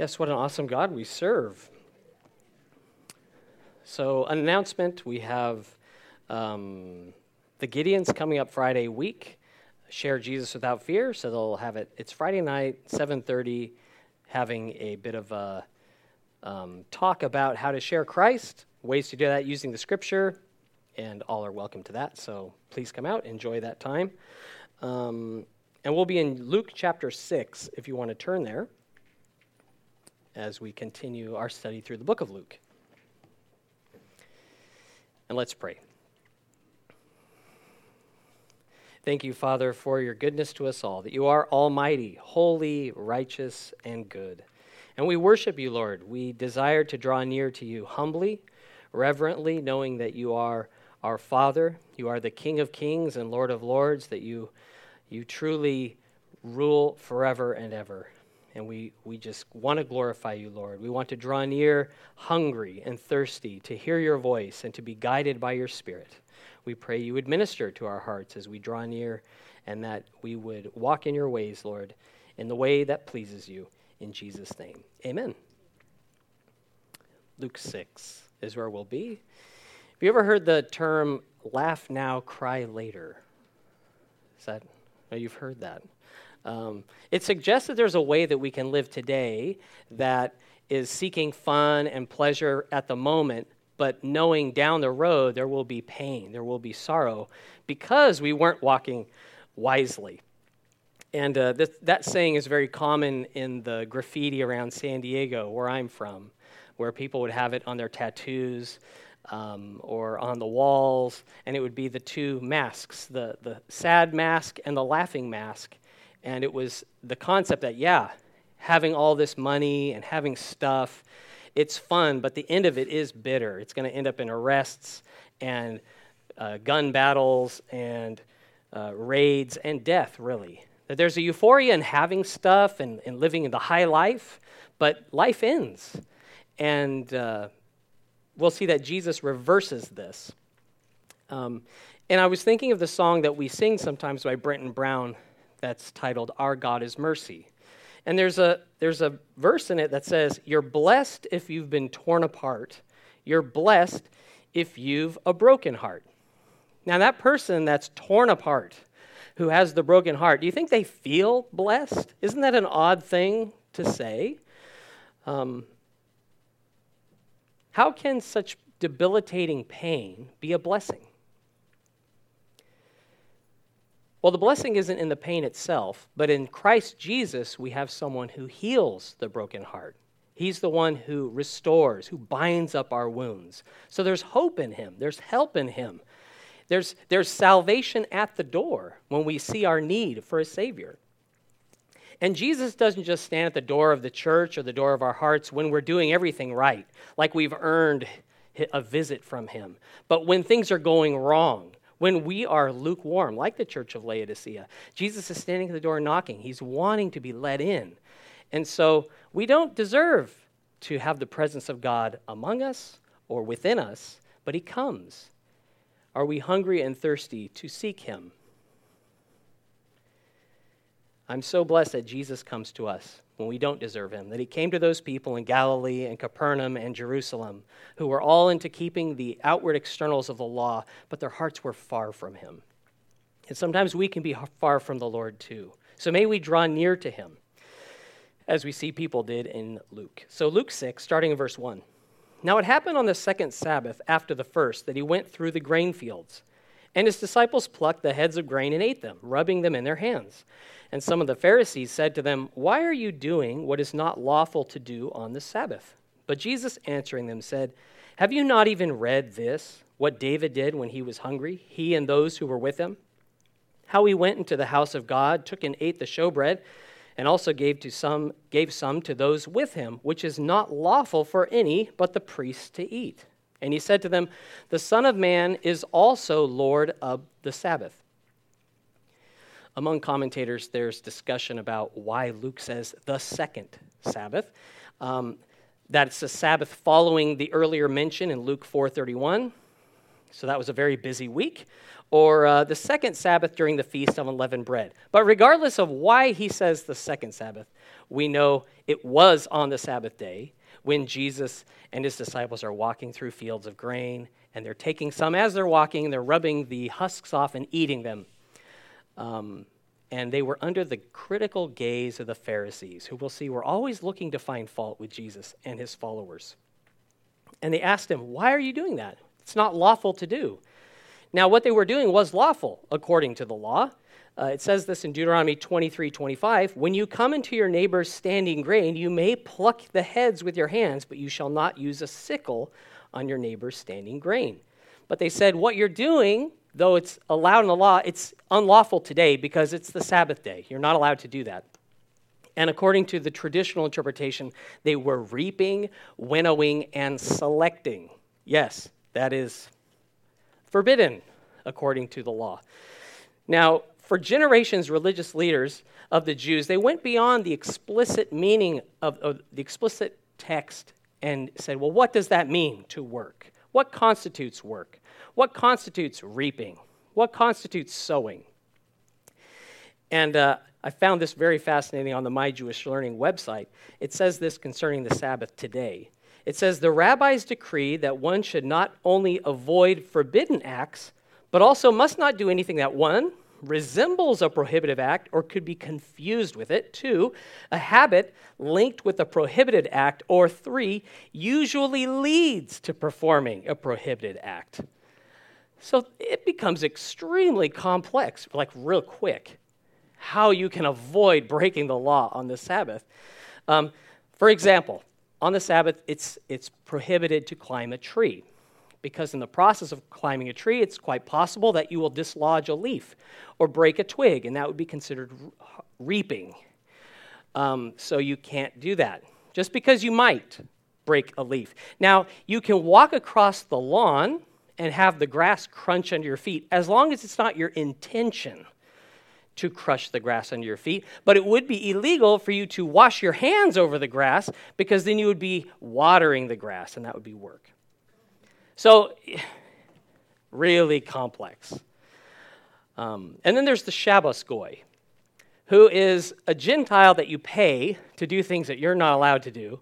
Yes, what an awesome God we serve. So, an announcement we have um, the Gideons coming up Friday week. Share Jesus without fear. So they'll have it. It's Friday night, 7:30, having a bit of a um, talk about how to share Christ, ways to do that using the Scripture, and all are welcome to that. So please come out, enjoy that time. Um, and we'll be in Luke chapter 6 if you want to turn there as we continue our study through the book of Luke. And let's pray. Thank you, Father, for your goodness to us all, that you are almighty, holy, righteous, and good. And we worship you, Lord. We desire to draw near to you humbly, reverently, knowing that you are our Father, you are the King of kings and Lord of lords, that you, you truly rule forever and ever. And we, we just want to glorify you, Lord. We want to draw near hungry and thirsty to hear your voice and to be guided by your Spirit. We pray you would minister to our hearts as we draw near and that we would walk in your ways, Lord, in the way that pleases you. In Jesus' name, amen. Luke 6 is where we'll be. Have you ever heard the term laugh now, cry later? Is that, oh, you've heard that. Um, it suggests that there's a way that we can live today that is seeking fun and pleasure at the moment, but knowing down the road there will be pain, there will be sorrow, because we weren't walking wisely. And uh, that saying is very common in the graffiti around San Diego, where I'm from, where people would have it on their tattoos um, or on the walls, and it would be the two masks the, the sad mask and the laughing mask. And it was the concept that, yeah, having all this money and having stuff, it's fun, but the end of it is bitter. It's going to end up in arrests and uh, gun battles and uh, raids and death, really. That there's a euphoria in having stuff and, and living in the high life, but life ends. And uh, we'll see that Jesus reverses this. Um, and I was thinking of the song that we sing sometimes by Brenton Brown that's titled Our God is Mercy. And there's a, there's a verse in it that says, You're blessed if you've been torn apart. You're blessed if you've a broken heart. Now, that person that's torn apart, who has the broken heart, do you think they feel blessed? Isn't that an odd thing to say? Um, how can such debilitating pain be a blessing? Well, the blessing isn't in the pain itself, but in Christ Jesus, we have someone who heals the broken heart. He's the one who restores, who binds up our wounds. So there's hope in him, there's help in him. There's, there's salvation at the door when we see our need for a Savior. And Jesus doesn't just stand at the door of the church or the door of our hearts when we're doing everything right, like we've earned a visit from Him. But when things are going wrong, when we are lukewarm, like the church of Laodicea. Jesus is standing at the door knocking. He's wanting to be let in. And so we don't deserve to have the presence of God among us or within us, but He comes. Are we hungry and thirsty to seek Him? I'm so blessed that Jesus comes to us when we don't deserve him, that he came to those people in Galilee and Capernaum and Jerusalem who were all into keeping the outward externals of the law, but their hearts were far from him. And sometimes we can be far from the Lord too. So may we draw near to him, as we see people did in Luke. So, Luke 6, starting in verse 1. Now it happened on the second Sabbath after the first that he went through the grain fields, and his disciples plucked the heads of grain and ate them, rubbing them in their hands. And some of the Pharisees said to them, Why are you doing what is not lawful to do on the Sabbath? But Jesus answering them said, Have you not even read this, what David did when he was hungry, he and those who were with him? How he went into the house of God, took and ate the showbread, and also gave to some gave some to those with him, which is not lawful for any but the priests to eat. And he said to them, The Son of Man is also Lord of the Sabbath. Among commentators, there's discussion about why Luke says the second Sabbath. Um, that it's a Sabbath following the earlier mention in Luke 4:31. So that was a very busy week. or uh, the second Sabbath during the Feast of Unleavened Bread. But regardless of why he says the second Sabbath, we know it was on the Sabbath day when Jesus and his disciples are walking through fields of grain, and they're taking some as they're walking, and they're rubbing the husks off and eating them. Um, and they were under the critical gaze of the Pharisees, who we'll see were always looking to find fault with Jesus and his followers. And they asked him, Why are you doing that? It's not lawful to do. Now, what they were doing was lawful according to the law. Uh, it says this in Deuteronomy 23 25. When you come into your neighbor's standing grain, you may pluck the heads with your hands, but you shall not use a sickle on your neighbor's standing grain. But they said, What you're doing, though it's allowed in the law, it's unlawful today because it's the Sabbath day. You're not allowed to do that. And according to the traditional interpretation, they were reaping, winnowing, and selecting. Yes, that is forbidden according to the law. Now, for generations, religious leaders of the Jews, they went beyond the explicit meaning of, of the explicit text and said, well, what does that mean to work? What constitutes work? What constitutes reaping? What constitutes sowing? And uh, I found this very fascinating on the My Jewish Learning website. It says this concerning the Sabbath today. It says the rabbis decree that one should not only avoid forbidden acts, but also must not do anything that one resembles a prohibitive act or could be confused with it. Two, a habit linked with a prohibited act. Or three, usually leads to performing a prohibited act. So it becomes extremely complex, like real quick, how you can avoid breaking the law on the Sabbath. Um, for example, on the Sabbath, it's, it's prohibited to climb a tree because in the process of climbing a tree, it's quite possible that you will dislodge a leaf or break a twig, and that would be considered reaping. Um, so you can't do that just because you might break a leaf. Now, you can walk across the lawn and have the grass crunch under your feet as long as it's not your intention to crush the grass under your feet, but it would be illegal for you to wash your hands over the grass because then you would be watering the grass and that would be work. So, really complex. Um, and then there's the Shabbos Goy, who is a Gentile that you pay to do things that you're not allowed to do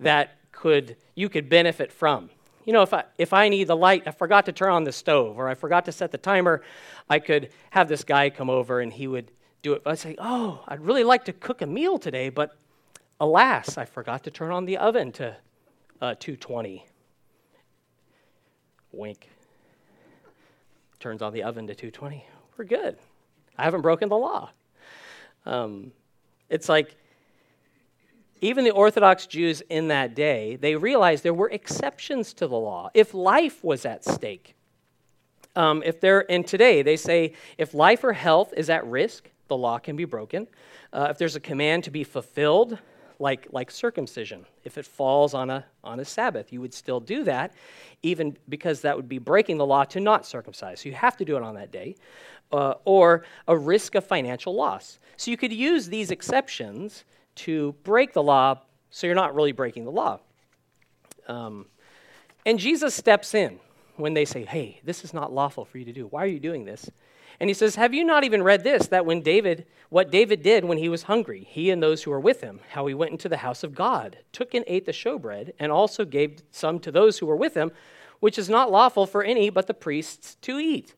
that could you could benefit from you know, if I, if I need the light, I forgot to turn on the stove or I forgot to set the timer, I could have this guy come over and he would do it. I'd say, oh, I'd really like to cook a meal today, but alas, I forgot to turn on the oven to uh, 220. Wink. Turns on the oven to 220. We're good. I haven't broken the law. Um, it's like even the Orthodox Jews in that day, they realized there were exceptions to the law. If life was at stake, um, if they're, and today they say if life or health is at risk, the law can be broken. Uh, if there's a command to be fulfilled, like, like circumcision, if it falls on a, on a Sabbath, you would still do that, even because that would be breaking the law to not circumcise. So you have to do it on that day. Uh, or a risk of financial loss. So you could use these exceptions to break the law so you're not really breaking the law. Um, and Jesus steps in when they say, Hey, this is not lawful for you to do. Why are you doing this? And he says, Have you not even read this? That when David, what David did when he was hungry, he and those who were with him, how he went into the house of God, took and ate the showbread, and also gave some to those who were with him, which is not lawful for any but the priests to eat.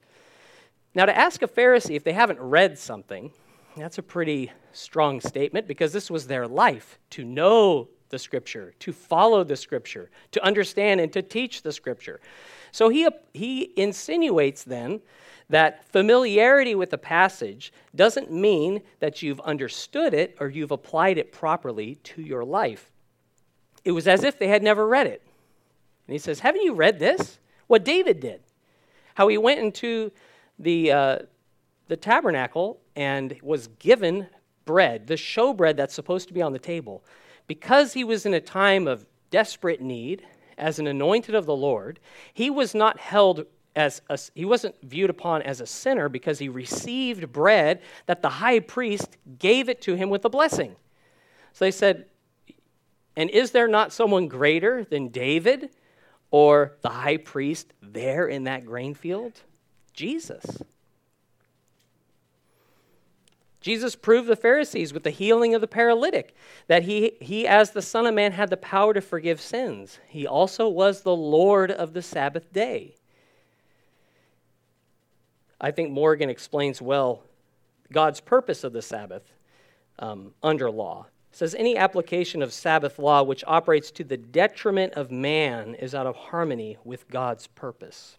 Now, to ask a Pharisee if they haven't read something, that's a pretty strong statement because this was their life to know the scripture, to follow the scripture, to understand and to teach the scripture. So he, he insinuates then that familiarity with the passage doesn't mean that you've understood it or you've applied it properly to your life. It was as if they had never read it. And he says, Haven't you read this? What David did. How he went into the, uh, the tabernacle and was given bread, the showbread that's supposed to be on the table. Because he was in a time of desperate need, as an anointed of the Lord, he was not held as a, he wasn't viewed upon as a sinner because he received bread that the high priest gave it to him with a blessing. So they said, And is there not someone greater than David or the high priest there in that grain field? Jesus. Jesus proved the Pharisees with the healing of the paralytic that he, he, as the Son of Man, had the power to forgive sins. He also was the Lord of the Sabbath day. I think Morgan explains well God's purpose of the Sabbath um, under law. It says any application of Sabbath law which operates to the detriment of man is out of harmony with God's purpose.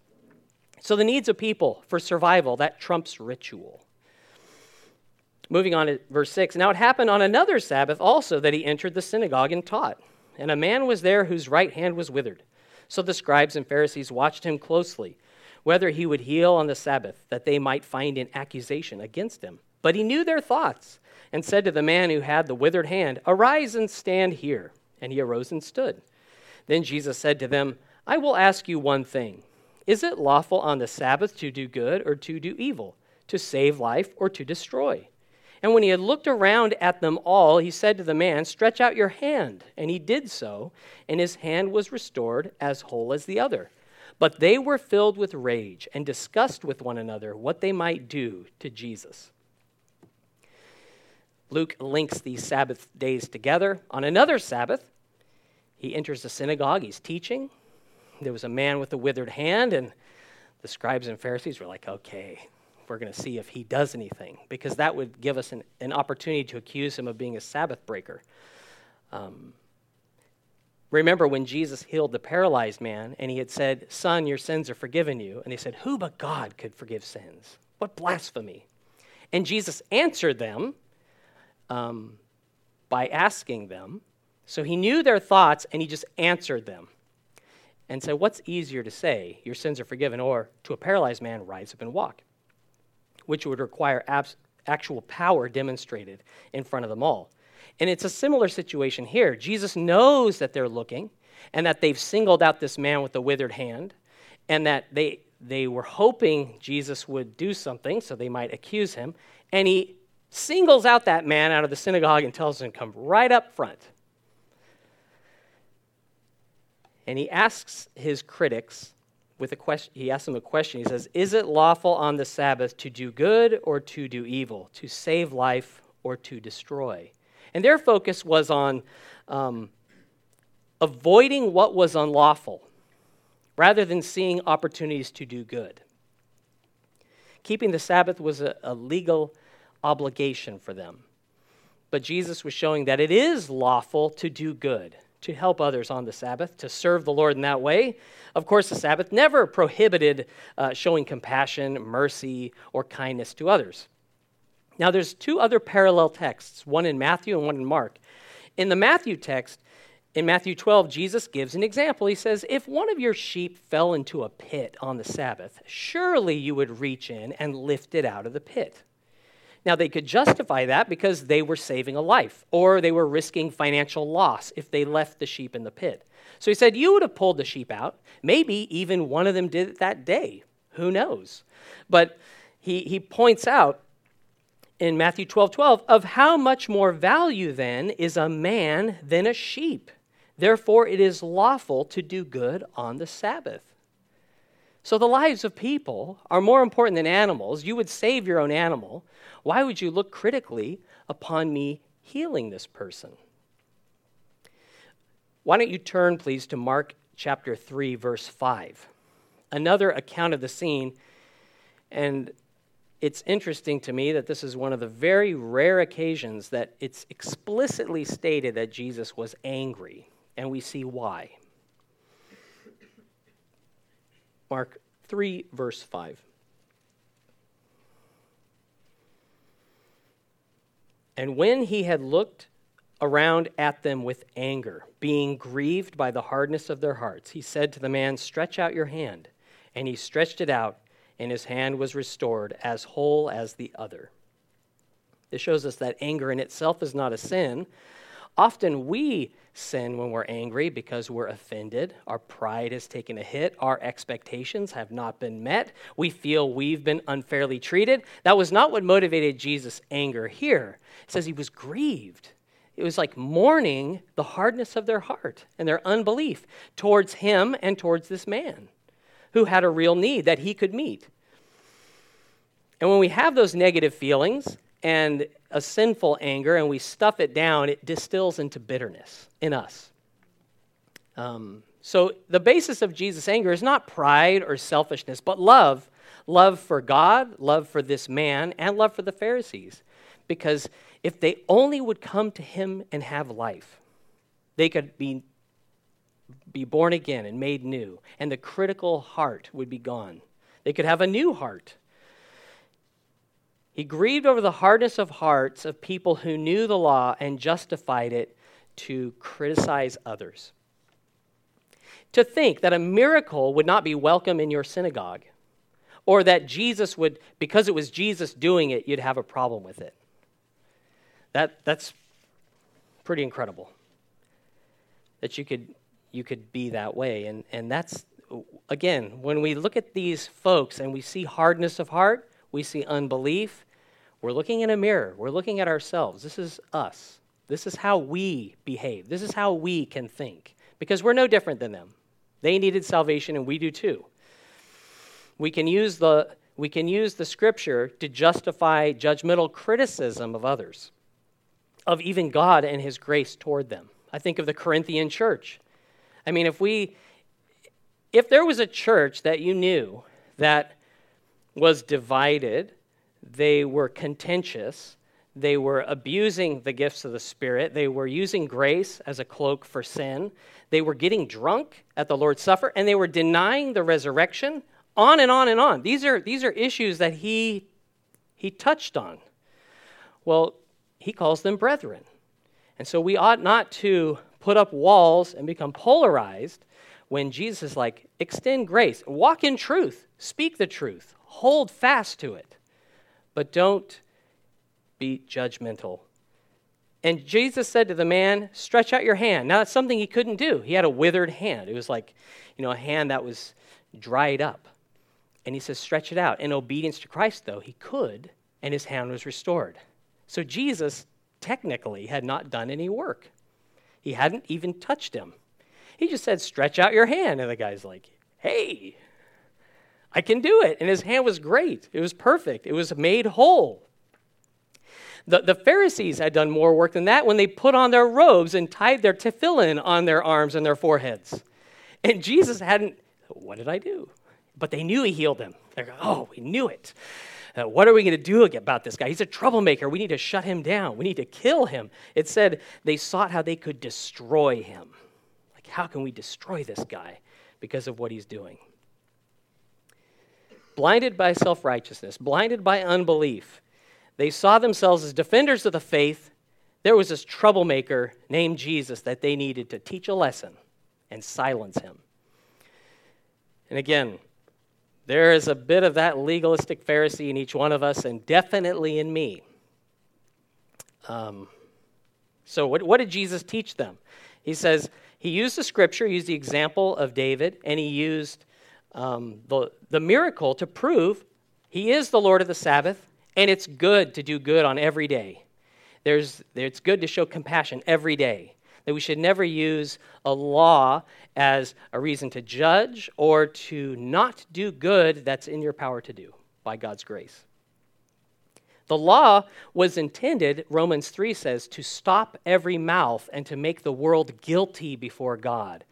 So the needs of people for survival that trumps ritual. Moving on to verse 6. Now it happened on another Sabbath also that he entered the synagogue and taught. And a man was there whose right hand was withered. So the scribes and Pharisees watched him closely, whether he would heal on the Sabbath, that they might find an accusation against him. But he knew their thoughts and said to the man who had the withered hand, Arise and stand here. And he arose and stood. Then Jesus said to them, I will ask you one thing. Is it lawful on the Sabbath to do good or to do evil, to save life or to destroy? And when he had looked around at them all, he said to the man, Stretch out your hand. And he did so, and his hand was restored as whole as the other. But they were filled with rage and discussed with one another what they might do to Jesus. Luke links these Sabbath days together. On another Sabbath, he enters the synagogue, he's teaching. There was a man with a withered hand, and the scribes and Pharisees were like, okay, we're going to see if he does anything, because that would give us an, an opportunity to accuse him of being a Sabbath breaker. Um, remember when Jesus healed the paralyzed man and he had said, Son, your sins are forgiven you. And they said, Who but God could forgive sins? What blasphemy. And Jesus answered them um, by asking them. So he knew their thoughts and he just answered them and said, What's easier to say, your sins are forgiven, or to a paralyzed man, rise up and walk? which would require abs- actual power demonstrated in front of them all. And it's a similar situation here. Jesus knows that they're looking and that they've singled out this man with the withered hand and that they, they were hoping Jesus would do something so they might accuse him. And he singles out that man out of the synagogue and tells him to come right up front. And he asks his critics with a question, he asks them a question. He says, Is it lawful on the Sabbath to do good or to do evil, to save life or to destroy? And their focus was on um, avoiding what was unlawful rather than seeing opportunities to do good. Keeping the Sabbath was a, a legal obligation for them. But Jesus was showing that it is lawful to do good to help others on the Sabbath, to serve the Lord in that way. Of course, the Sabbath never prohibited uh, showing compassion, mercy, or kindness to others. Now, there's two other parallel texts, one in Matthew and one in Mark. In the Matthew text, in Matthew 12, Jesus gives an example. He says, If one of your sheep fell into a pit on the Sabbath, surely you would reach in and lift it out of the pit. Now, they could justify that because they were saving a life or they were risking financial loss if they left the sheep in the pit. So he said, You would have pulled the sheep out. Maybe even one of them did it that day. Who knows? But he, he points out in Matthew 12 12 of how much more value then is a man than a sheep. Therefore, it is lawful to do good on the Sabbath. So the lives of people are more important than animals. You would save your own animal. Why would you look critically upon me healing this person? Why don't you turn, please, to Mark chapter 3, verse 5? Another account of the scene. And it's interesting to me that this is one of the very rare occasions that it's explicitly stated that Jesus was angry. And we see why. Mark 3, verse 5. And when he had looked around at them with anger, being grieved by the hardness of their hearts, he said to the man, Stretch out your hand. And he stretched it out, and his hand was restored as whole as the other. This shows us that anger in itself is not a sin. Often we sin when we're angry because we're offended. Our pride has taken a hit. Our expectations have not been met. We feel we've been unfairly treated. That was not what motivated Jesus' anger here. It says he was grieved. It was like mourning the hardness of their heart and their unbelief towards him and towards this man who had a real need that he could meet. And when we have those negative feelings and a sinful anger and we stuff it down, it distills into bitterness in us. Um, so the basis of Jesus' anger is not pride or selfishness, but love love for God, love for this man, and love for the Pharisees. Because if they only would come to him and have life, they could be, be born again and made new, and the critical heart would be gone. They could have a new heart. He grieved over the hardness of hearts of people who knew the law and justified it to criticize others. To think that a miracle would not be welcome in your synagogue, or that Jesus would, because it was Jesus doing it, you'd have a problem with it. That, that's pretty incredible that you could, you could be that way. And, and that's, again, when we look at these folks and we see hardness of heart, we see unbelief, we're looking in a mirror. We're looking at ourselves. This is us. This is how we behave. This is how we can think because we're no different than them. They needed salvation and we do too. We can use the, we can use the scripture to justify judgmental criticism of others, of even God and his grace toward them. I think of the Corinthian church. I mean, if we, if there was a church that you knew that was divided, they were contentious, they were abusing the gifts of the Spirit, they were using grace as a cloak for sin, they were getting drunk at the Lord's Supper, and they were denying the resurrection on and on and on. These are, these are issues that he, he touched on. Well, he calls them brethren. And so we ought not to put up walls and become polarized when Jesus is like, extend grace, walk in truth, speak the truth, hold fast to it, but don't be judgmental. And Jesus said to the man, Stretch out your hand. Now, that's something he couldn't do. He had a withered hand. It was like, you know, a hand that was dried up. And he says, stretch it out. In obedience to Christ, though, he could, and his hand was restored. So Jesus technically had not done any work. He hadn't even touched him. He just said, stretch out your hand. And the guy's like, hey, I can do it. And his hand was great. It was perfect. It was made whole. The, the Pharisees had done more work than that when they put on their robes and tied their tefillin on their arms and their foreheads. And Jesus hadn't, what did I do? but they knew he healed them. They're going, oh, we knew it. Uh, what are we going to do about this guy? He's a troublemaker. We need to shut him down. We need to kill him. It said they sought how they could destroy him. Like, how can we destroy this guy because of what he's doing? Blinded by self righteousness, blinded by unbelief, they saw themselves as defenders of the faith. There was this troublemaker named Jesus that they needed to teach a lesson and silence him. And again, there is a bit of that legalistic Pharisee in each one of us, and definitely in me. Um, so, what, what did Jesus teach them? He says he used the scripture, he used the example of David, and he used um, the, the miracle to prove he is the Lord of the Sabbath, and it's good to do good on every day. There's, it's good to show compassion every day that we should never use a law as a reason to judge or to not do good that's in your power to do by God's grace. The law was intended, Romans 3 says, to stop every mouth and to make the world guilty before God.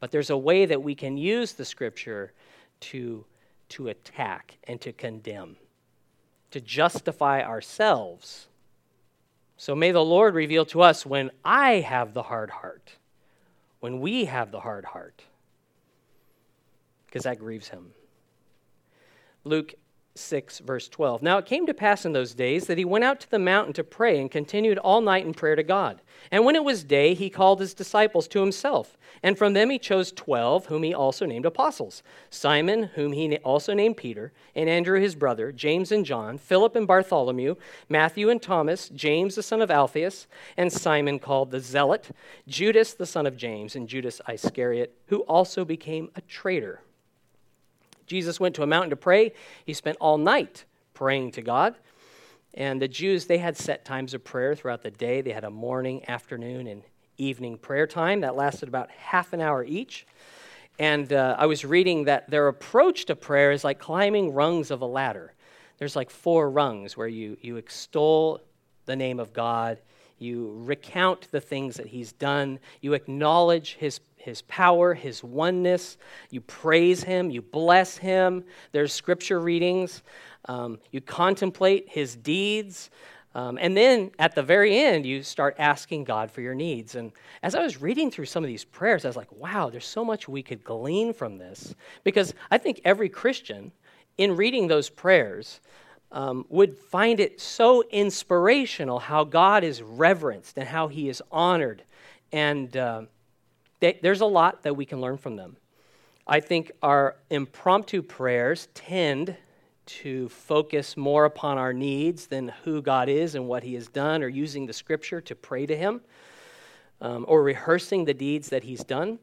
But there's a way that we can use the scripture to, to attack and to condemn, to justify ourselves so may the Lord reveal to us when I have the hard heart, when we have the hard heart, because that grieves him. Luke 6, verse 12. Now it came to pass in those days that he went out to the mountain to pray and continued all night in prayer to God. And when it was day, he called his disciples to himself. And from them he chose twelve, whom he also named apostles Simon, whom he also named Peter, and Andrew his brother, James and John, Philip and Bartholomew, Matthew and Thomas, James the son of Alphaeus, and Simon called the Zealot, Judas the son of James, and Judas Iscariot, who also became a traitor. Jesus went to a mountain to pray. He spent all night praying to God. And the Jews, they had set times of prayer throughout the day. They had a morning, afternoon, and evening prayer time that lasted about half an hour each. And uh, I was reading that their approach to prayer is like climbing rungs of a ladder. there's like four rungs where you, you extol the name of God, you recount the things that He's done, you acknowledge His, his power, His oneness, you praise Him, you bless Him. There's scripture readings, um, you contemplate His deeds. Um, and then at the very end, you start asking God for your needs. And as I was reading through some of these prayers, I was like, wow, there's so much we could glean from this. Because I think every Christian, in reading those prayers, um, would find it so inspirational how God is reverenced and how he is honored. And uh, they, there's a lot that we can learn from them. I think our impromptu prayers tend to focus more upon our needs than who God is and what he has done, or using the scripture to pray to him, um, or rehearsing the deeds that he's done.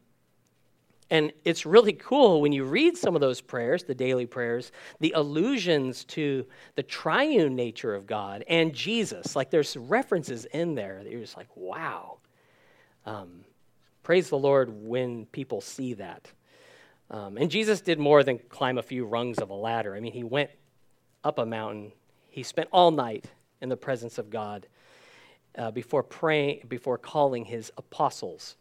And it's really cool when you read some of those prayers, the daily prayers, the allusions to the triune nature of God and Jesus. Like there's references in there that you're just like, wow. Um, praise the Lord when people see that. Um, and Jesus did more than climb a few rungs of a ladder. I mean, he went up a mountain. He spent all night in the presence of God uh, before praying, before calling his apostles.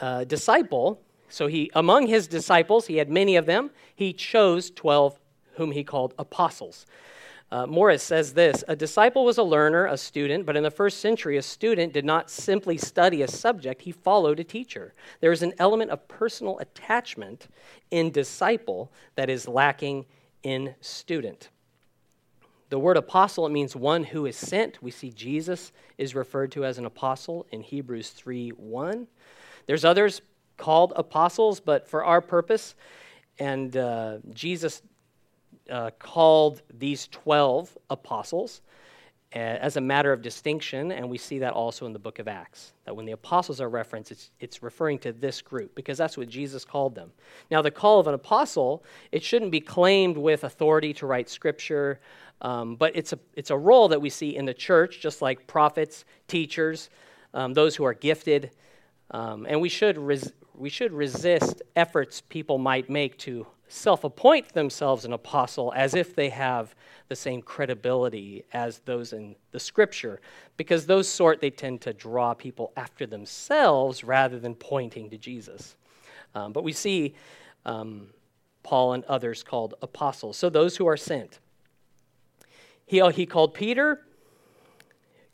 Uh, disciple so he, among his disciples, he had many of them. He chose 12 whom he called apostles. Uh, Morris says this A disciple was a learner, a student, but in the first century, a student did not simply study a subject, he followed a teacher. There is an element of personal attachment in disciple that is lacking in student. The word apostle, means one who is sent. We see Jesus is referred to as an apostle in Hebrews 3 1. There's others called apostles, but for our purpose, and uh, Jesus uh, called these 12 apostles uh, as a matter of distinction, and we see that also in the book of Acts. That when the apostles are referenced, it's, it's referring to this group because that's what Jesus called them. Now, the call of an apostle, it shouldn't be claimed with authority to write scripture, um, but it's a, it's a role that we see in the church, just like prophets, teachers, um, those who are gifted. Um, and we should res- we should resist efforts people might make to self appoint themselves an apostle as if they have the same credibility as those in the scripture, because those sort they tend to draw people after themselves rather than pointing to Jesus. Um, but we see um, Paul and others called apostles, so those who are sent. He, he called Peter,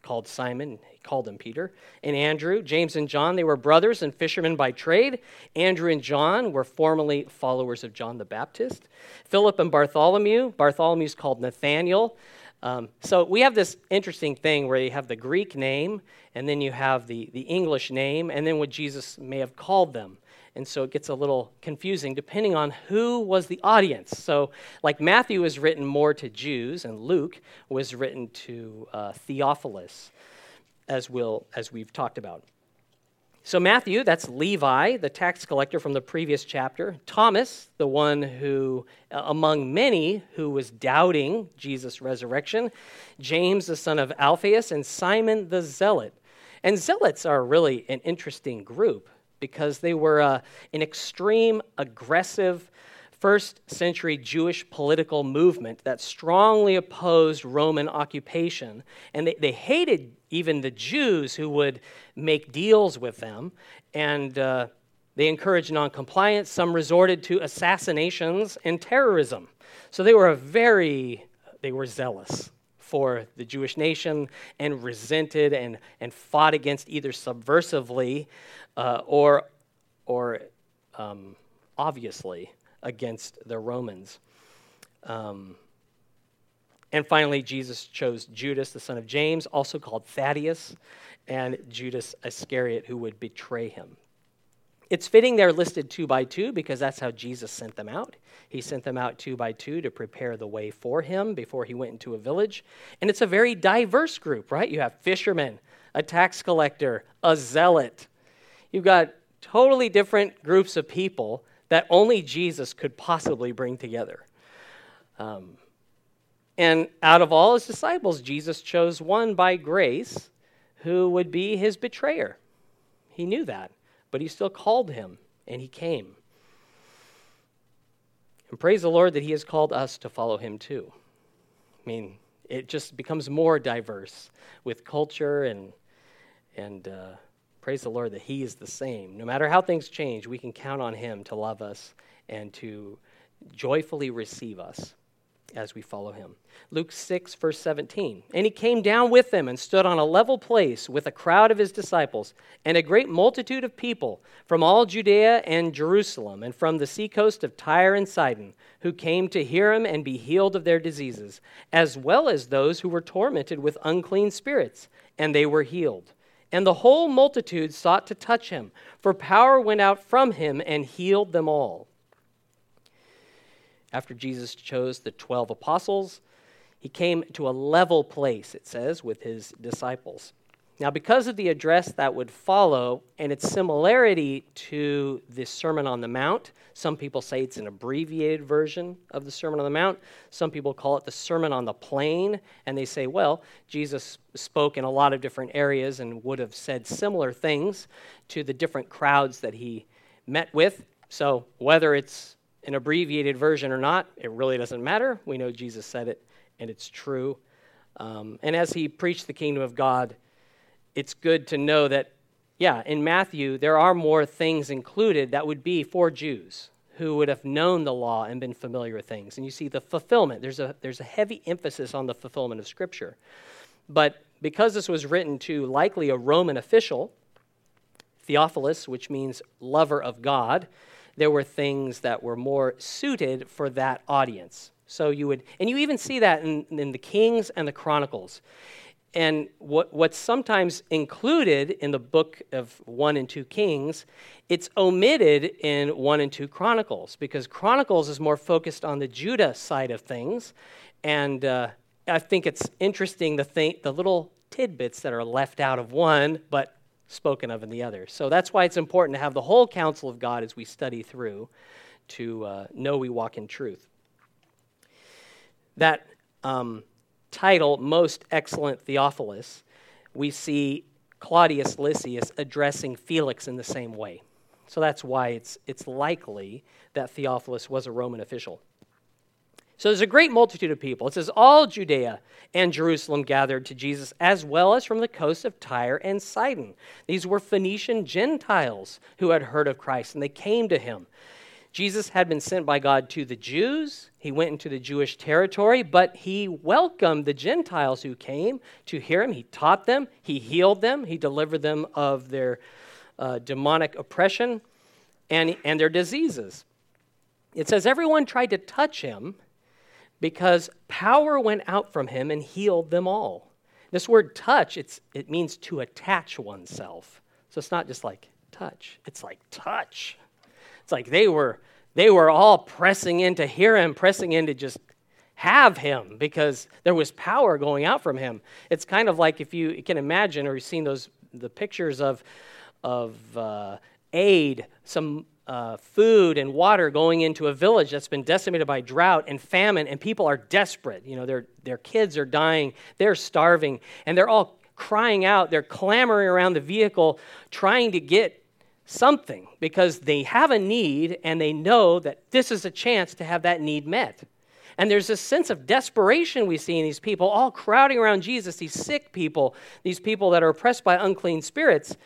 called Simon, called him Peter, and Andrew. James and John, they were brothers and fishermen by trade. Andrew and John were formerly followers of John the Baptist. Philip and Bartholomew, Bartholomew's called Nathaniel. Um, so we have this interesting thing where you have the Greek name, and then you have the, the English name, and then what Jesus may have called them. And so it gets a little confusing depending on who was the audience. So, like Matthew was written more to Jews, and Luke was written to uh, Theophilus as, we'll, as we've talked about. So, Matthew, that's Levi, the tax collector from the previous chapter. Thomas, the one who, uh, among many, who was doubting Jesus' resurrection. James, the son of Alphaeus, and Simon the Zealot. And zealots are really an interesting group because they were uh, an extreme, aggressive, first century Jewish political movement that strongly opposed Roman occupation. And they, they hated even the Jews who would make deals with them. And uh, they encouraged noncompliance. Some resorted to assassinations and terrorism. So they were a very, they were zealous for the Jewish nation and resented and, and fought against either subversively uh, or, or um, obviously against the Romans. Um, and finally, Jesus chose Judas, the son of James, also called Thaddeus, and Judas Iscariot, who would betray him. It's fitting they're listed two by two because that's how Jesus sent them out. He sent them out two by two to prepare the way for him before he went into a village. And it's a very diverse group, right? You have fishermen, a tax collector, a zealot. You've got totally different groups of people that only Jesus could possibly bring together. Um, and out of all his disciples, Jesus chose one by grace who would be his betrayer. He knew that, but he still called him, and he came. And praise the Lord that he has called us to follow him too. I mean, it just becomes more diverse with culture and and uh, praise the Lord that He is the same. No matter how things change, we can count on Him to love us and to joyfully receive us as we follow him. Luke 6, verse 17. And he came down with them and stood on a level place with a crowd of his disciples and a great multitude of people from all Judea and Jerusalem and from the seacoast of Tyre and Sidon, who came to hear him and be healed of their diseases, as well as those who were tormented with unclean spirits, and they were healed. And the whole multitude sought to touch him, for power went out from him and healed them all. After Jesus chose the 12 apostles, he came to a level place, it says, with his disciples. Now, because of the address that would follow and its similarity to the Sermon on the Mount, some people say it's an abbreviated version of the Sermon on the Mount. Some people call it the Sermon on the Plain, and they say, well, Jesus spoke in a lot of different areas and would have said similar things to the different crowds that he met with. So, whether it's an abbreviated version or not, it really doesn't matter. We know Jesus said it, and it's true. Um, and as he preached the kingdom of God, it's good to know that, yeah, in Matthew, there are more things included that would be for Jews who would have known the law and been familiar with things. And you see the fulfillment. There's a, there's a heavy emphasis on the fulfillment of Scripture. But because this was written to likely a Roman official, Theophilus, which means lover of God, there were things that were more suited for that audience. So you would, and you even see that in, in the Kings and the Chronicles. And what, what's sometimes included in the book of 1 and 2 Kings, it's omitted in 1 and 2 Chronicles because Chronicles is more focused on the Judah side of things. And uh, I think it's interesting the, the little tidbits that are left out of one, but spoken of in the other. So that's why it's important to have the whole counsel of God as we study through to uh, know we walk in truth. That um, title, Most Excellent Theophilus, we see Claudius Lysias addressing Felix in the same way. So that's why it's, it's likely that Theophilus was a Roman official. So there's a great multitude of people. It says, All Judea and Jerusalem gathered to Jesus, as well as from the coast of Tyre and Sidon. These were Phoenician Gentiles who had heard of Christ, and they came to him. Jesus had been sent by God to the Jews. He went into the Jewish territory, but he welcomed the Gentiles who came to hear him. He taught them, he healed them, he delivered them of their uh, demonic oppression and, and their diseases. It says, Everyone tried to touch him because power went out from him and healed them all. This word touch, it's, it means to attach oneself. So it's not just like touch, it's like touch. It's like they were, they were all pressing in to hear him, pressing in to just have him because there was power going out from him. It's kind of like if you can imagine or you've seen those the pictures of of uh, aid, some uh, food and water going into a village that's been decimated by drought and famine, and people are desperate. You know, their, their kids are dying, they're starving, and they're all crying out. They're clamoring around the vehicle trying to get something because they have a need and they know that this is a chance to have that need met. And there's this sense of desperation we see in these people, all crowding around Jesus, these sick people, these people that are oppressed by unclean spirits.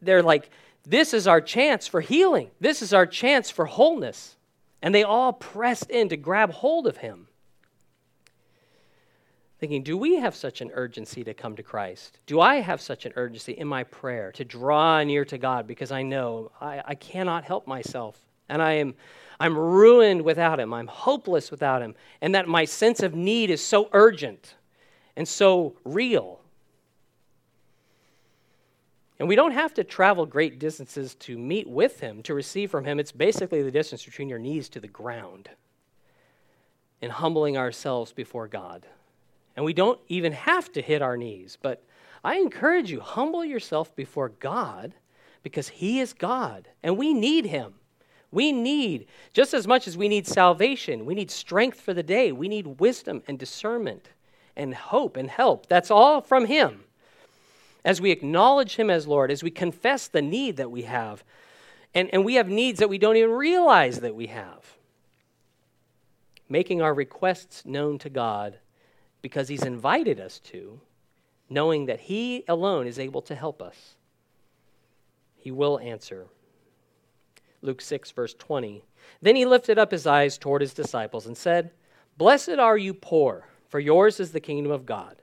They're like, this is our chance for healing. This is our chance for wholeness. And they all pressed in to grab hold of him. Thinking, do we have such an urgency to come to Christ? Do I have such an urgency in my prayer to draw near to God because I know I, I cannot help myself and I am I'm ruined without him. I'm hopeless without him. And that my sense of need is so urgent and so real and we don't have to travel great distances to meet with him, to receive from him. It's basically the distance between your knees to the ground in humbling ourselves before God. And we don't even have to hit our knees, but I encourage you, humble yourself before God because he is God and we need him. We need, just as much as we need salvation, we need strength for the day, we need wisdom and discernment and hope and help. That's all from him as we acknowledge Him as Lord, as we confess the need that we have, and, and we have needs that we don't even realize that we have. Making our requests known to God because he's invited us to, knowing that he alone is able to help us. He will answer. Luke 6, verse 20. Then he lifted up his eyes toward his disciples and said, Blessed are you poor, for yours is the kingdom of God.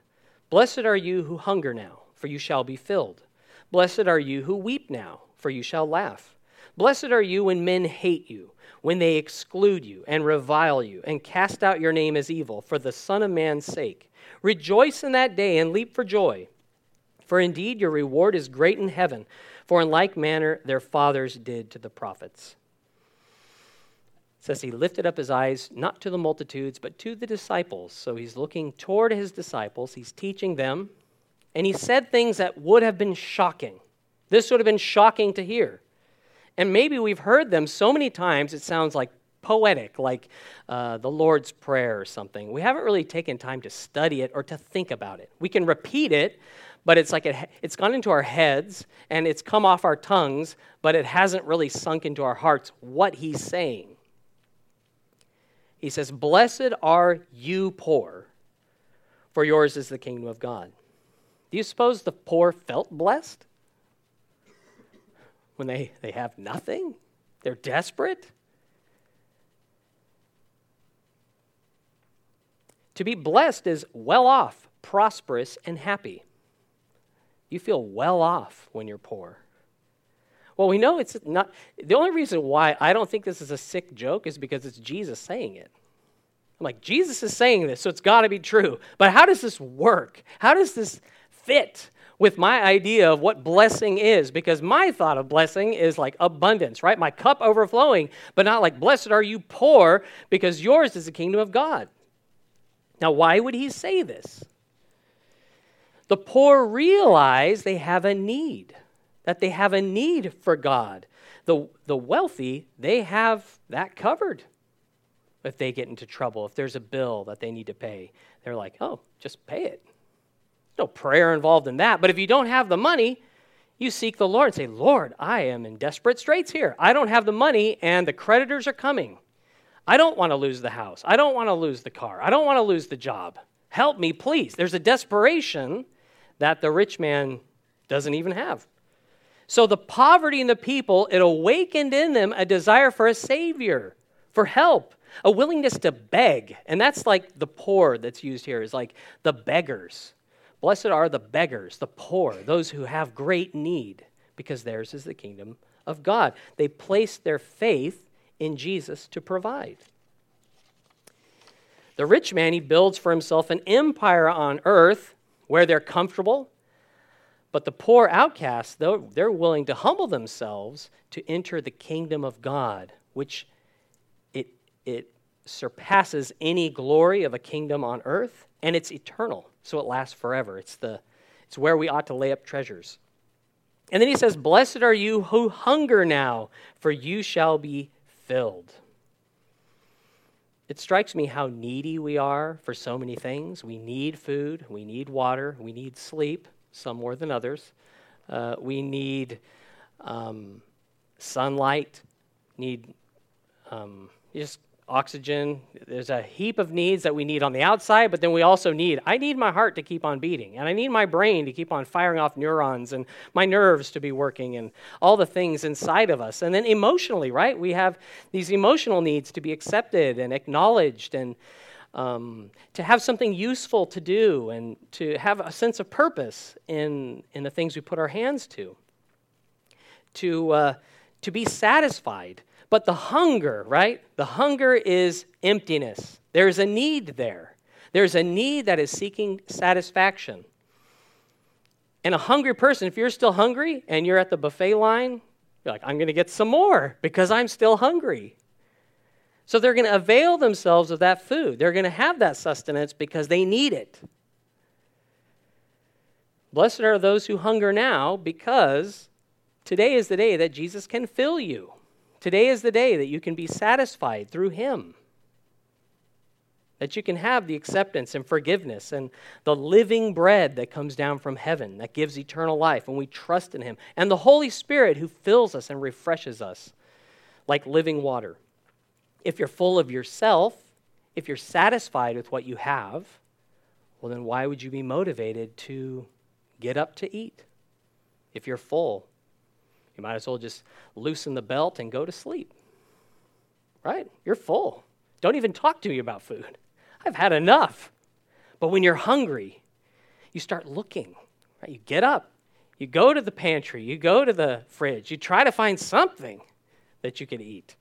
Blessed are you who hunger now, for you shall be filled. Blessed are you who weep now, for you shall laugh. Blessed are you when men hate you, when they exclude you and revile you, and cast out your name as evil for the Son of Man's sake. Rejoice in that day and leap for joy, for indeed your reward is great in heaven, for in like manner their fathers did to the prophets. It says he lifted up his eyes not to the multitudes, but to the disciples. So he's looking toward his disciples, he's teaching them, and he said things that would have been shocking. This would have been shocking to hear. And maybe we've heard them so many times it sounds like poetic, like uh, the Lord's Prayer or something. We haven't really taken time to study it or to think about it. We can repeat it, but it's like it, it's gone into our heads and it's come off our tongues, but it hasn't really sunk into our hearts what he's saying. He says, Blessed are you poor, for yours is the kingdom of God. Do you suppose the poor felt blessed? When they, they have nothing? They're desperate? To be blessed is well off, prosperous, and happy. You feel well off when you're poor. Well, we know it's not. The only reason why I don't think this is a sick joke is because it's Jesus saying it. I'm like, Jesus is saying this, so it's got to be true. But how does this work? How does this fit? With my idea of what blessing is because my thought of blessing is like abundance, right? My cup overflowing, but not like, blessed are you poor because yours is the kingdom of God. Now, why would he say this? The poor realize they have a need, that they have a need for God. The, the wealthy, they have that covered. If they get into trouble, if there's a bill that they need to pay, they're like, oh, just pay it no prayer involved in that. But if you don't have the money, you seek the Lord and say, Lord, I am in desperate straits here. I don't have the money, and the creditors are coming. I don't want to lose the house. I don't want to lose the car. I don't want to lose the job. Help me, please. There's a desperation that the rich man doesn't even have. So the poverty in the people, it awakened in them a desire for a savior, for help, a willingness to beg. And that's like the poor that's used here, is like the beggars. Blessed are the beggars, the poor, those who have great need, because theirs is the kingdom of God. They place their faith in Jesus to provide. The rich man, he builds for himself an empire on earth where they're comfortable. But the poor outcasts, though, they're willing to humble themselves to enter the kingdom of God, which it, it surpasses any glory of a kingdom on earth, and it's eternal so it lasts forever. It's, the, it's where we ought to lay up treasures. And then he says, Blessed are you who hunger now, for you shall be filled. It strikes me how needy we are for so many things. We need food, we need water, we need sleep, some more than others. Uh, we need um, sunlight, need um, just oxygen. There's a heap of needs that we need on the outside, but then we also need I need my heart to keep on beating, and I need my brain to keep on firing off neurons, and my nerves to be working, and all the things inside of us. And then emotionally, right? We have these emotional needs to be accepted and acknowledged, and um, to have something useful to do, and to have a sense of purpose in, in the things we put our hands to. To, uh, to be satisfied but the hunger, right? The hunger is emptiness. There's a need there. There's a need that is seeking satisfaction. And a hungry person, if you're still hungry and you're at the buffet line, you're like, I'm going to get some more because I'm still hungry. So they're going to avail themselves of that food. They're going to have that sustenance because they need it. Blessed are those who hunger now because today is the day that Jesus can fill you. Today is the day that you can be satisfied through Him. That you can have the acceptance and forgiveness and the living bread that comes down from heaven that gives eternal life when we trust in Him. And the Holy Spirit who fills us and refreshes us like living water. If you're full of yourself, if you're satisfied with what you have, well, then why would you be motivated to get up to eat? If you're full, you might as well just loosen the belt and go to sleep. Right? You're full. Don't even talk to me about food. I've had enough. But when you're hungry, you start looking. Right? You get up, you go to the pantry, you go to the fridge, you try to find something that you can eat.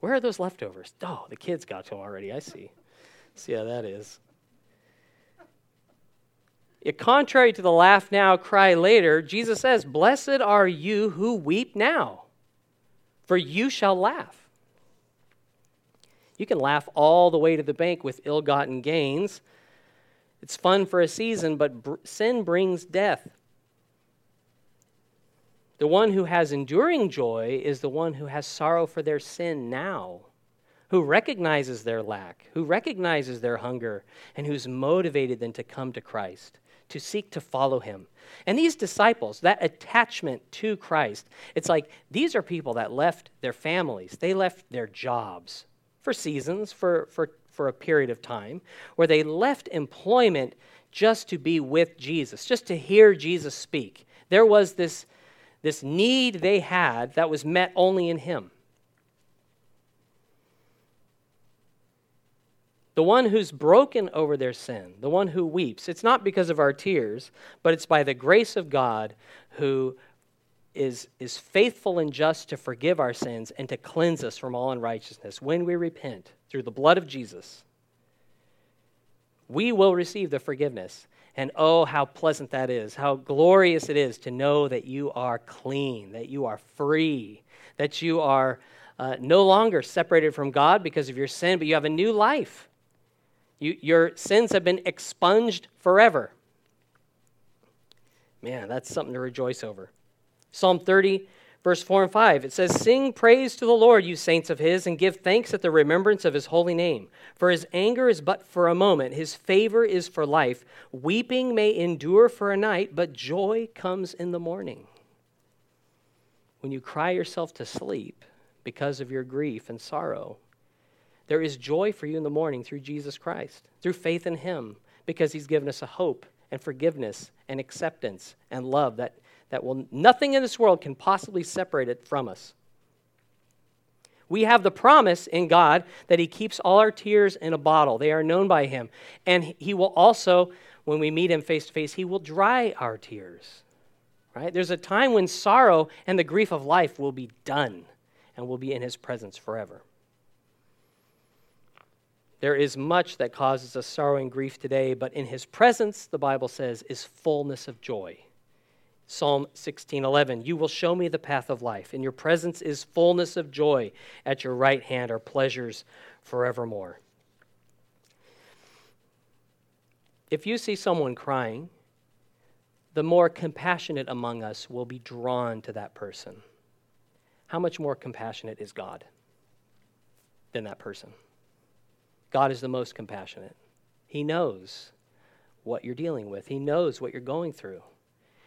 Where are those leftovers? Oh, the kids got to already. I see. See how that is. Contrary to the laugh now, cry later, Jesus says, Blessed are you who weep now, for you shall laugh. You can laugh all the way to the bank with ill gotten gains. It's fun for a season, but br- sin brings death. The one who has enduring joy is the one who has sorrow for their sin now, who recognizes their lack, who recognizes their hunger, and who's motivated then to come to Christ to seek to follow him. And these disciples, that attachment to Christ, it's like these are people that left their families, they left their jobs for seasons, for, for, for a period of time, where they left employment just to be with Jesus, just to hear Jesus speak. There was this, this need they had that was met only in him. The one who's broken over their sin, the one who weeps. It's not because of our tears, but it's by the grace of God who is, is faithful and just to forgive our sins and to cleanse us from all unrighteousness. When we repent through the blood of Jesus, we will receive the forgiveness. And oh, how pleasant that is, how glorious it is to know that you are clean, that you are free, that you are uh, no longer separated from God because of your sin, but you have a new life. You, your sins have been expunged forever. Man, that's something to rejoice over. Psalm 30, verse 4 and 5, it says, Sing praise to the Lord, you saints of his, and give thanks at the remembrance of his holy name. For his anger is but for a moment, his favor is for life. Weeping may endure for a night, but joy comes in the morning. When you cry yourself to sleep because of your grief and sorrow, there is joy for you in the morning through Jesus Christ, through faith in Him, because He's given us a hope and forgiveness and acceptance and love that, that will nothing in this world can possibly separate it from us. We have the promise in God that He keeps all our tears in a bottle. They are known by Him. And He will also, when we meet Him face to face, He will dry our tears. Right? There's a time when sorrow and the grief of life will be done and will be in His presence forever. There is much that causes us sorrow and grief today, but in his presence, the Bible says, is fullness of joy. Psalm 16:11 You will show me the path of life. In your presence is fullness of joy. At your right hand are pleasures forevermore. If you see someone crying, the more compassionate among us will be drawn to that person. How much more compassionate is God than that person? God is the most compassionate. He knows what you're dealing with, He knows what you're going through.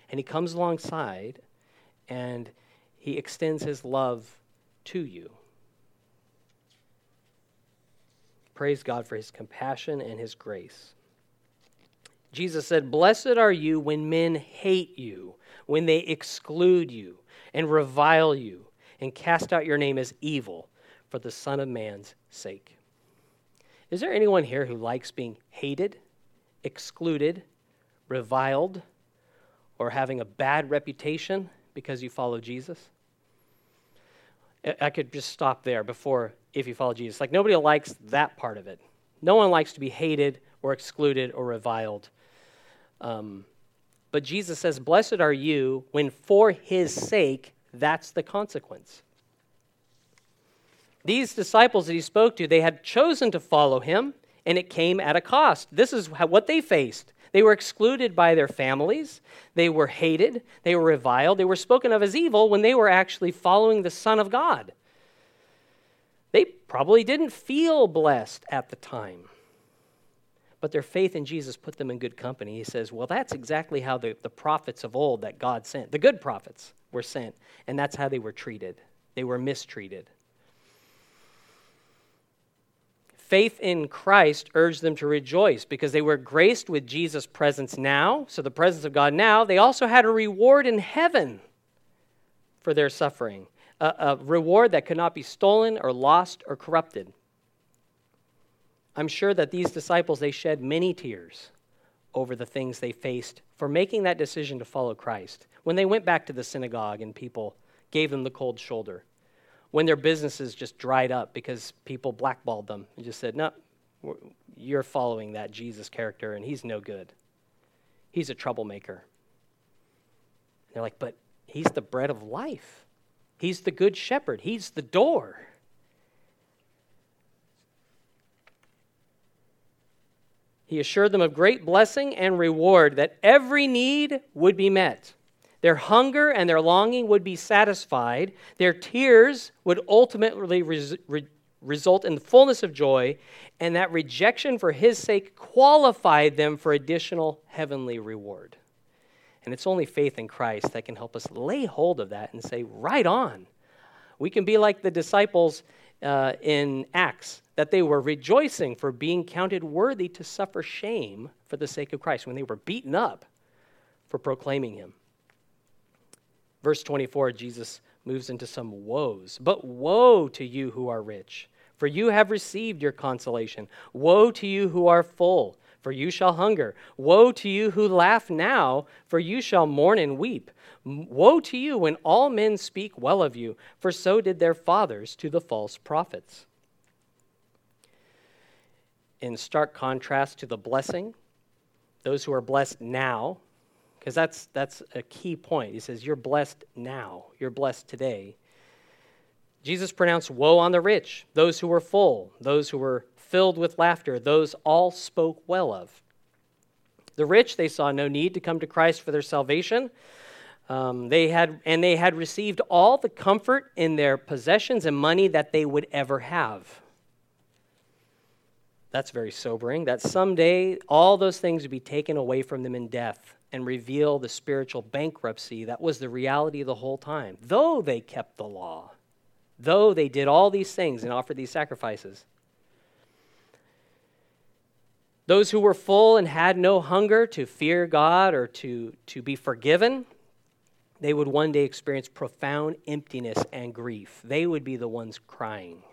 And He comes alongside and He extends His love to you. Praise God for His compassion and His grace. Jesus said, Blessed are you when men hate you, when they exclude you and revile you and cast out your name as evil for the Son of Man's sake. Is there anyone here who likes being hated, excluded, reviled, or having a bad reputation because you follow Jesus? I could just stop there before if you follow Jesus. Like, nobody likes that part of it. No one likes to be hated or excluded or reviled. Um, but Jesus says, Blessed are you when for his sake, that's the consequence. These disciples that he spoke to, they had chosen to follow him, and it came at a cost. This is what they faced. They were excluded by their families. They were hated. They were reviled. They were spoken of as evil when they were actually following the Son of God. They probably didn't feel blessed at the time. But their faith in Jesus put them in good company. He says, Well, that's exactly how the, the prophets of old that God sent, the good prophets, were sent. And that's how they were treated. They were mistreated. Faith in Christ urged them to rejoice because they were graced with Jesus' presence now, so the presence of God now. They also had a reward in heaven for their suffering, a, a reward that could not be stolen or lost or corrupted. I'm sure that these disciples, they shed many tears over the things they faced for making that decision to follow Christ. When they went back to the synagogue and people gave them the cold shoulder, when their businesses just dried up because people blackballed them and just said, No, you're following that Jesus character and he's no good. He's a troublemaker. And they're like, But he's the bread of life, he's the good shepherd, he's the door. He assured them of great blessing and reward that every need would be met. Their hunger and their longing would be satisfied. Their tears would ultimately res- re- result in the fullness of joy, and that rejection for his sake qualified them for additional heavenly reward. And it's only faith in Christ that can help us lay hold of that and say, right on. We can be like the disciples uh, in Acts, that they were rejoicing for being counted worthy to suffer shame for the sake of Christ when they were beaten up for proclaiming him. Verse 24, Jesus moves into some woes. But woe to you who are rich, for you have received your consolation. Woe to you who are full, for you shall hunger. Woe to you who laugh now, for you shall mourn and weep. Woe to you when all men speak well of you, for so did their fathers to the false prophets. In stark contrast to the blessing, those who are blessed now because that's, that's a key point. He says, You're blessed now, you're blessed today. Jesus pronounced woe on the rich, those who were full, those who were filled with laughter, those all spoke well of. The rich, they saw no need to come to Christ for their salvation. Um, they had, and they had received all the comfort in their possessions and money that they would ever have. That's very sobering, that someday all those things would be taken away from them in death and reveal the spiritual bankruptcy that was the reality the whole time. Though they kept the law, though they did all these things and offered these sacrifices. Those who were full and had no hunger to fear God or to, to be forgiven, they would one day experience profound emptiness and grief. They would be the ones crying,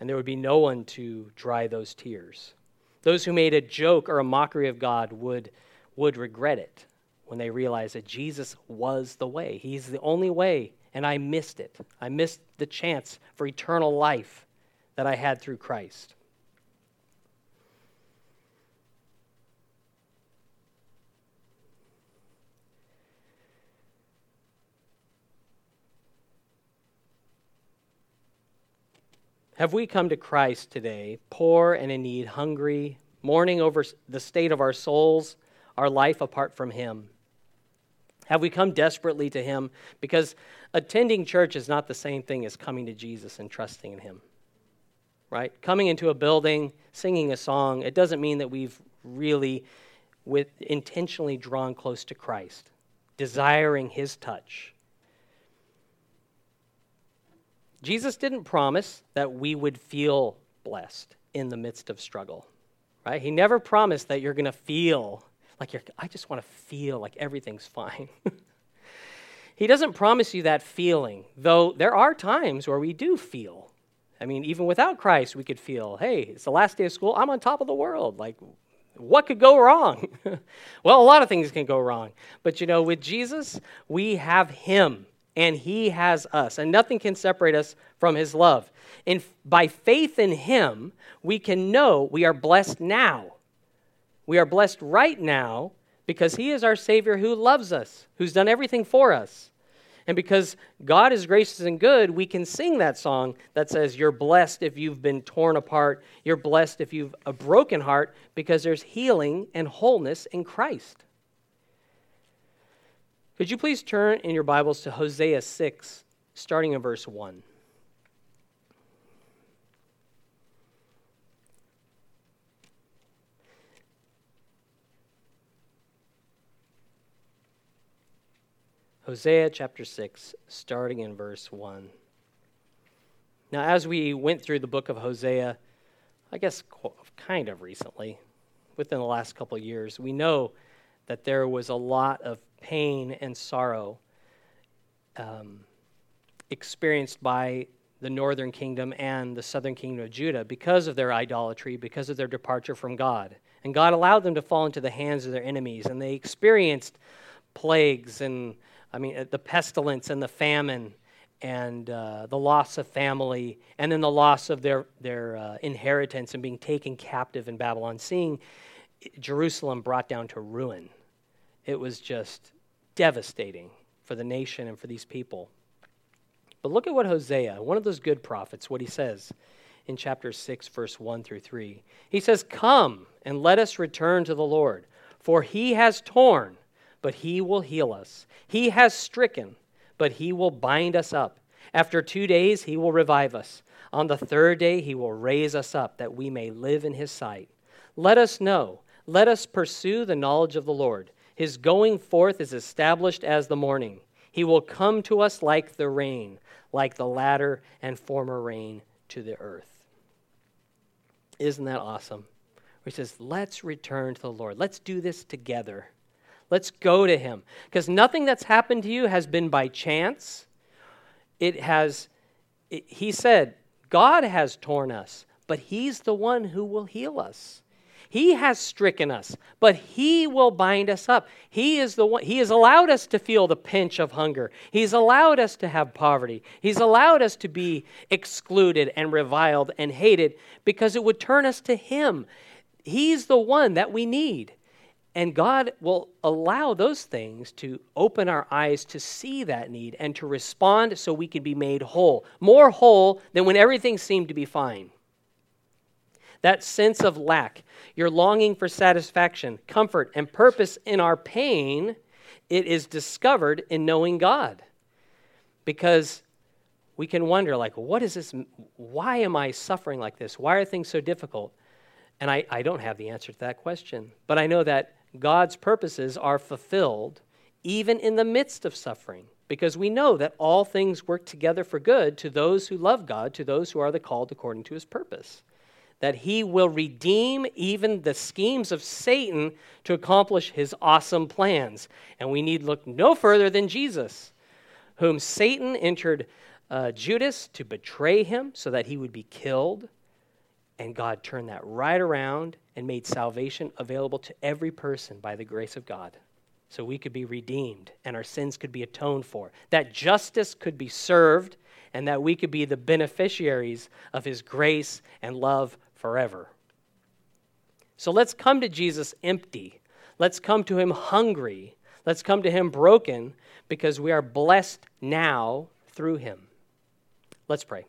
and there would be no one to dry those tears. Those who made a joke or a mockery of God would would regret it when they realize that Jesus was the way. He's the only way, and I missed it. I missed the chance for eternal life that I had through Christ. Have we come to Christ today, poor and in need, hungry, mourning over the state of our souls? Our life apart from Him? Have we come desperately to Him? Because attending church is not the same thing as coming to Jesus and trusting in Him. Right? Coming into a building, singing a song, it doesn't mean that we've really with intentionally drawn close to Christ, desiring his touch. Jesus didn't promise that we would feel blessed in the midst of struggle. Right? He never promised that you're going to feel like you're, I just want to feel like everything's fine. he doesn't promise you that feeling, though there are times where we do feel. I mean, even without Christ, we could feel, hey, it's the last day of school, I'm on top of the world. Like, what could go wrong? well, a lot of things can go wrong. But you know, with Jesus, we have Him and He has us, and nothing can separate us from His love. And by faith in Him, we can know we are blessed now we are blessed right now because He is our Savior who loves us, who's done everything for us. And because God is gracious and good, we can sing that song that says, You're blessed if you've been torn apart. You're blessed if you've a broken heart because there's healing and wholeness in Christ. Could you please turn in your Bibles to Hosea 6, starting in verse 1? Hosea chapter 6, starting in verse 1. Now, as we went through the book of Hosea, I guess kind of recently, within the last couple years, we know that there was a lot of pain and sorrow um, experienced by the northern kingdom and the southern kingdom of Judah because of their idolatry, because of their departure from God. And God allowed them to fall into the hands of their enemies, and they experienced plagues and, I mean, uh, the pestilence and the famine and uh, the loss of family, and then the loss of their, their uh, inheritance and being taken captive in Babylon, seeing Jerusalem brought down to ruin. It was just devastating for the nation and for these people. But look at what Hosea, one of those good prophets, what he says in chapter 6, verse 1 through 3. He says, Come and let us return to the Lord, for he has torn, but he will heal us. He has stricken, but he will bind us up. After two days, he will revive us. On the third day, he will raise us up, that we may live in his sight. Let us know, let us pursue the knowledge of the Lord. His going forth is established as the morning. He will come to us like the rain, like the latter and former rain to the earth. Isn't that awesome? He says, Let's return to the Lord. Let's do this together. Let's go to Him. Because nothing that's happened to you has been by chance. It has, it, He said, God has torn us, but He's the one who will heal us. He has stricken us, but He will bind us up. He is the one, He has allowed us to feel the pinch of hunger. He's allowed us to have poverty. He's allowed us to be excluded and reviled and hated because it would turn us to Him. He's the one that we need. And God will allow those things to open our eyes to see that need and to respond so we can be made whole. More whole than when everything seemed to be fine. That sense of lack, your longing for satisfaction, comfort, and purpose in our pain, it is discovered in knowing God. Because we can wonder, like, what is this? Why am I suffering like this? Why are things so difficult? And I, I don't have the answer to that question. But I know that God's purposes are fulfilled even in the midst of suffering because we know that all things work together for good to those who love God, to those who are the called according to his purpose that he will redeem even the schemes of Satan to accomplish his awesome plans. And we need look no further than Jesus, whom Satan entered uh, Judas to betray him so that he would be killed. And God turned that right around and made salvation available to every person by the grace of God. So we could be redeemed and our sins could be atoned for, that justice could be served, and that we could be the beneficiaries of his grace and love forever. So let's come to Jesus empty. Let's come to him hungry. Let's come to him broken because we are blessed now through him. Let's pray.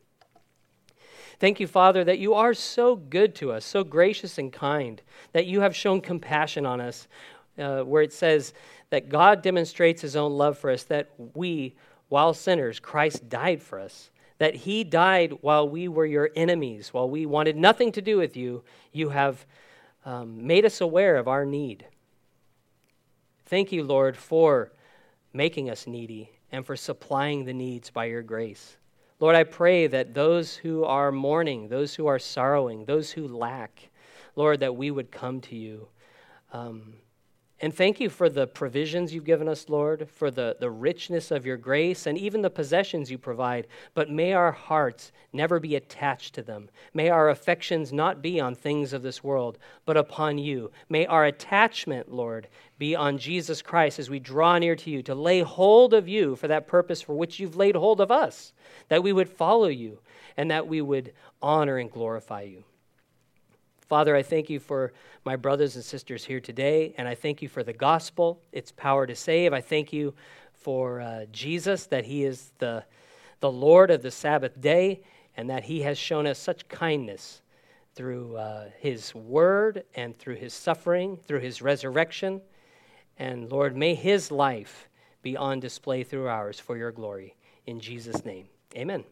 Thank you, Father, that you are so good to us, so gracious and kind, that you have shown compassion on us, uh, where it says that God demonstrates his own love for us, that we, while sinners, Christ died for us that he died while we were your enemies, while we wanted nothing to do with you. You have um, made us aware of our need. Thank you, Lord, for making us needy and for supplying the needs by your grace. Lord, I pray that those who are mourning, those who are sorrowing, those who lack, Lord, that we would come to you. Um, and thank you for the provisions you've given us, Lord, for the, the richness of your grace and even the possessions you provide. But may our hearts never be attached to them. May our affections not be on things of this world, but upon you. May our attachment, Lord, be on Jesus Christ as we draw near to you, to lay hold of you for that purpose for which you've laid hold of us, that we would follow you and that we would honor and glorify you. Father, I thank you for my brothers and sisters here today, and I thank you for the gospel, its power to save. I thank you for uh, Jesus, that he is the, the Lord of the Sabbath day, and that he has shown us such kindness through uh, his word and through his suffering, through his resurrection. And Lord, may his life be on display through ours for your glory. In Jesus' name, amen.